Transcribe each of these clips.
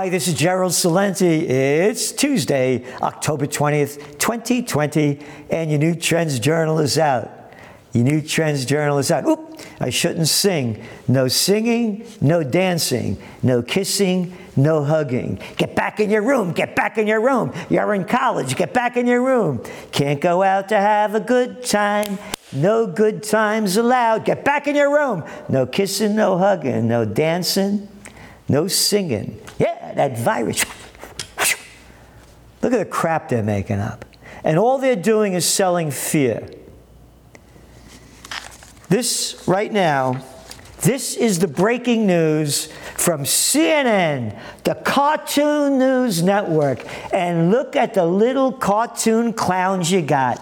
Hi, this is Gerald Celente. It's Tuesday, October 20th, 2020, and your new Trends Journal is out. Your new Trends Journal is out. Oop, I shouldn't sing. No singing, no dancing, no kissing, no hugging. Get back in your room, get back in your room. You're in college, get back in your room. Can't go out to have a good time. No good times allowed. Get back in your room. No kissing, no hugging, no dancing, no singing. Yeah, that virus. Look at the crap they're making up. And all they're doing is selling fear. This, right now, this is the breaking news from CNN, the Cartoon News Network. And look at the little cartoon clowns you got.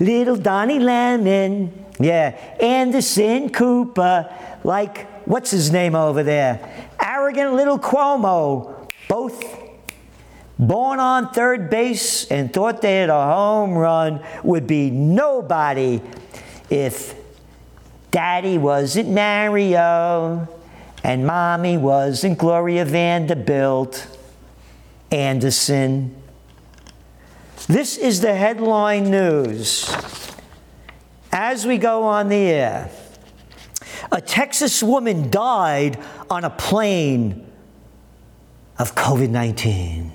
Little Donnie Lemon, yeah, Anderson Cooper, like, what's his name over there? Arrogant little Cuomo, both born on third base and thought they had a home run would be nobody if daddy wasn't Mario and mommy wasn't Gloria Vanderbilt Anderson. This is the headline news. As we go on the air, a Texas woman died on a plane of COVID 19.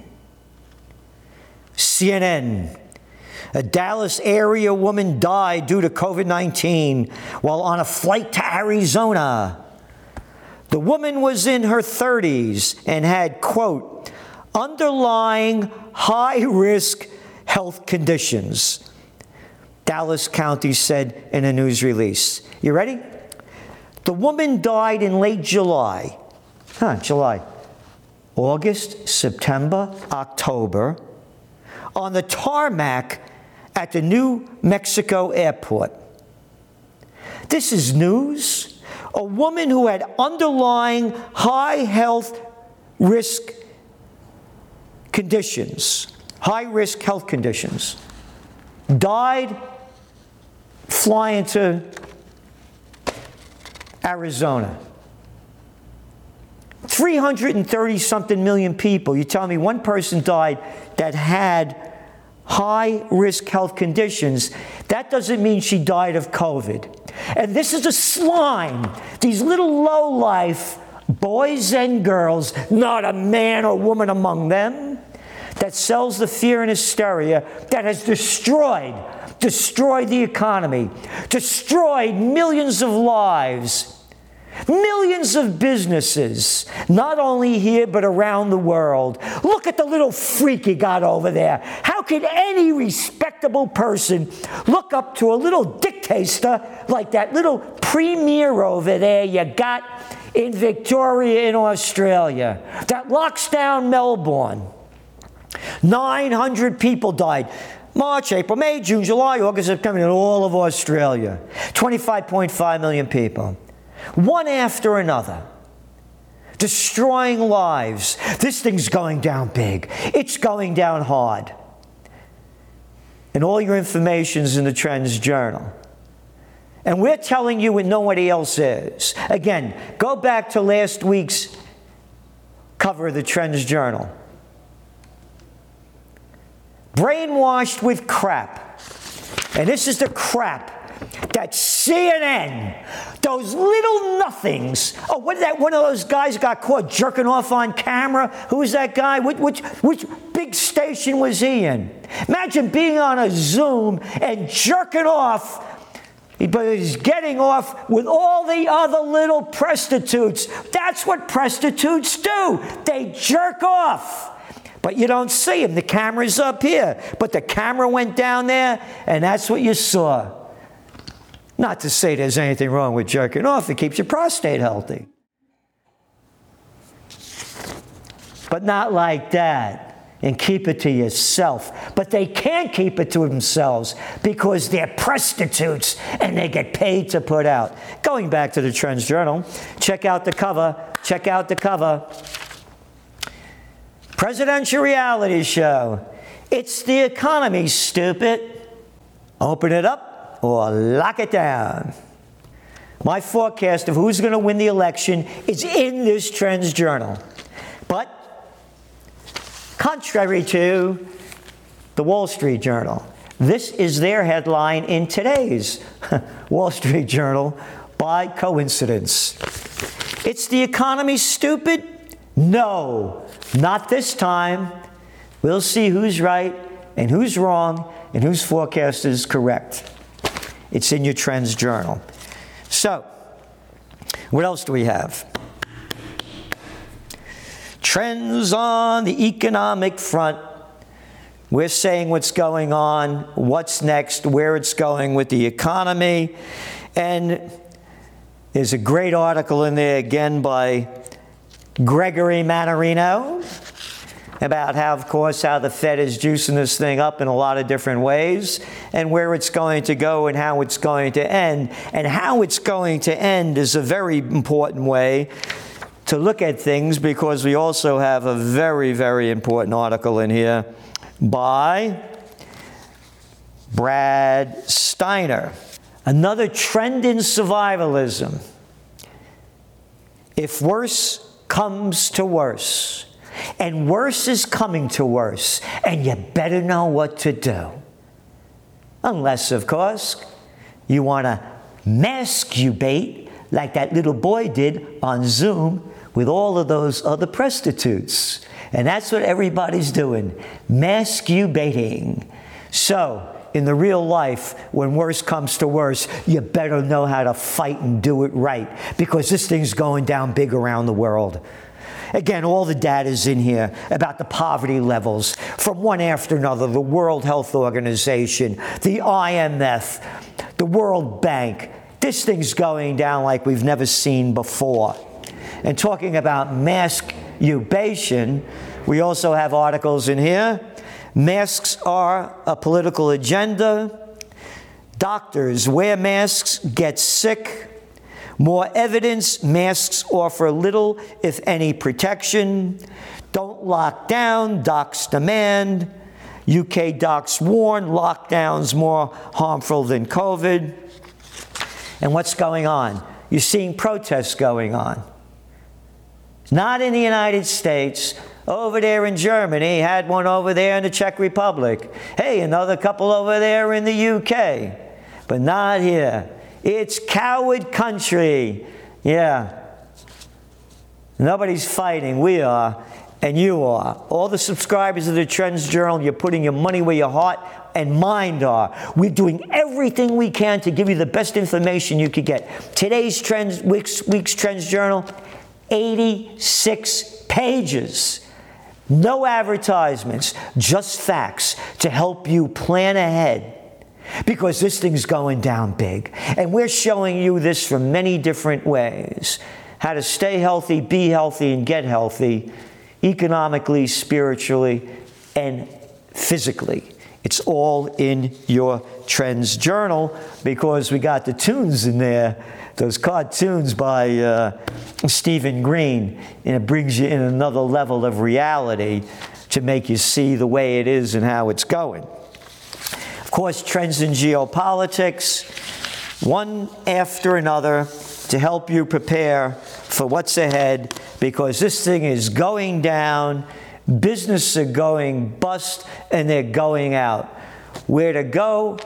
CNN. A Dallas area woman died due to COVID 19 while on a flight to Arizona. The woman was in her 30s and had, quote, underlying high risk health conditions. Dallas County said in a news release. You ready? The woman died in late July. Huh, July. August, September, October, on the tarmac at the New Mexico airport. This is news. A woman who had underlying high health risk conditions, high risk health conditions, died flying to Arizona. 330 something million people. You tell me one person died that had high risk health conditions. That doesn't mean she died of COVID. And this is a slime, these little low life boys and girls, not a man or woman among them, that sells the fear and hysteria that has destroyed, destroyed the economy, destroyed millions of lives Millions of businesses, not only here but around the world. Look at the little freak you got over there. How could any respectable person look up to a little dictator like that little premier over there you got in Victoria in Australia that locks down Melbourne? 900 people died. March, April, May, June, July, August, September, in all of Australia. 25.5 million people one after another, destroying lives. This thing's going down big, it's going down hard. And all your information's in the Trends Journal. And we're telling you what nobody else is. Again, go back to last week's cover of the Trends Journal. Brainwashed with crap. And this is the crap that CNN, those little nothings. Oh, what that? One of those guys got caught jerking off on camera. Who was that guy? Which, which, which big station was he in? Imagine being on a Zoom and jerking off but he's getting off with all the other little prostitutes. That's what prostitutes do. They jerk off. But you don't see him. The camera's up here. But the camera went down there, and that's what you saw. Not to say there's anything wrong with jerking off, it keeps your prostate healthy. But not like that and keep it to yourself. But they can't keep it to themselves because they're prostitutes and they get paid to put out. Going back to the Trends Journal, check out the cover. Check out the cover. Presidential reality show. It's the economy, stupid. Open it up Oh, or lock it down. My forecast of who's going to win the election is in this Trends Journal. But contrary to the Wall Street Journal. This is their headline in today's Wall Street Journal by coincidence. It's the economy stupid? No, not this time. We'll see who's right and who's wrong and whose forecast is correct. It's in your Trends Journal. So, what else do we have? Trends on the economic front. We're saying what's going on, what's next, where it's going with the economy. And there's a great article in there again by Gregory Mannarino about how, of course, how the Fed is juicing this thing up in a lot of different ways and where it's going to go and how it's going to end. And how it's going to end is a very important way to look at things because we also have a very, very important article in here by Brad Steiner. Another trend in survivalism. If worse comes to worse, and worse is coming to worse, and you better know what to do. Unless, of course, you want to masturbate like that little boy did on Zoom with all of those other prostitutes. And that's what everybody's doing masturbating. So, in the real life, when worse comes to worse, you better know how to fight and do it right because this thing's going down big around the world. Again, all the data is in here about the poverty levels from one after another the World Health Organization, the IMF, the World Bank. This thing's going down like we've never seen before. And talking about masturbation, we also have articles in here. Masks are a political agenda. Doctors wear masks, get sick. More evidence masks offer little, if any, protection. Don't lock down, docs demand. UK docs warn lockdowns more harmful than COVID. And what's going on? You're seeing protests going on. Not in the United States, over there in Germany, had one over there in the Czech Republic. Hey, another couple over there in the UK. But not here. It's coward country. Yeah. Nobody's fighting. We are, and you are. All the subscribers of the Trends Journal, you're putting your money where your heart and mind are. We're doing everything we can to give you the best information you could get. Today's Trends, week's, week's Trends Journal, 86 pages. No advertisements, just facts to help you plan ahead because this thing's going down big. And we're showing you this from many different ways how to stay healthy, be healthy, and get healthy economically, spiritually, and physically. It's all in your Trends Journal because we got the tunes in there, those cartoons by uh, Stephen Green, and it brings you in another level of reality to make you see the way it is and how it's going. Course, trends in geopolitics, one after another, to help you prepare for what's ahead because this thing is going down. Businesses are going bust and they're going out. Where to go,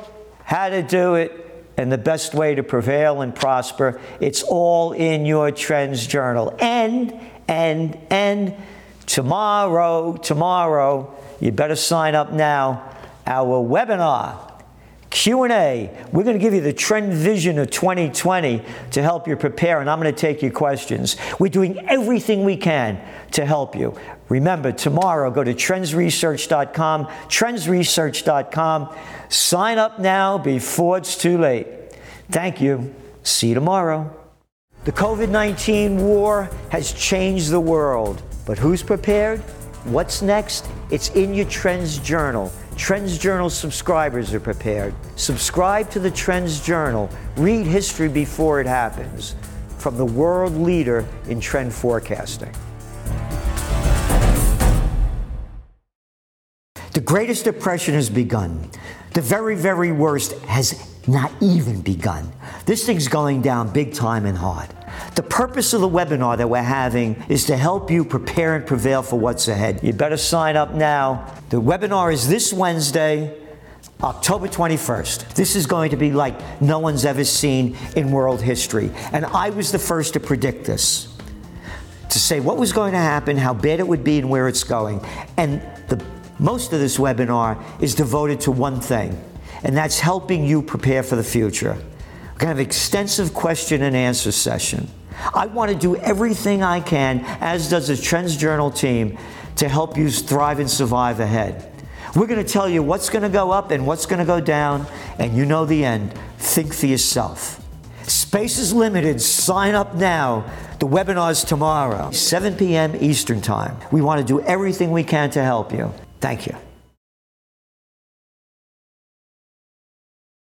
how to do it, and the best way to prevail and prosper. It's all in your Trends Journal. And, and, and tomorrow, tomorrow, you better sign up now our webinar q&a we're going to give you the trend vision of 2020 to help you prepare and i'm going to take your questions. We're doing everything we can to help you. Remember tomorrow go to trendsresearch.com trendsresearch.com sign up now before it's too late. Thank you. See you tomorrow. The covid-19 war has changed the world but who's prepared? What's next? It's in your trends journal Trends Journal subscribers are prepared. Subscribe to the Trends Journal. Read history before it happens from the world leader in trend forecasting. The greatest depression has begun. The very, very worst has not even begun. This thing's going down big time and hard. The purpose of the webinar that we're having is to help you prepare and prevail for what's ahead. You better sign up now. The webinar is this Wednesday, October 21st. This is going to be like no one's ever seen in world history. And I was the first to predict this to say what was going to happen, how bad it would be, and where it's going. And the, most of this webinar is devoted to one thing, and that's helping you prepare for the future. We're going to have extensive question and answer session. I want to do everything I can, as does the Trends Journal team, to help you thrive and survive ahead. We're going to tell you what's going to go up and what's going to go down, and you know the end. Think for yourself. Space is limited. Sign up now. The webinar's tomorrow, 7 p.m. Eastern Time. We want to do everything we can to help you. Thank you.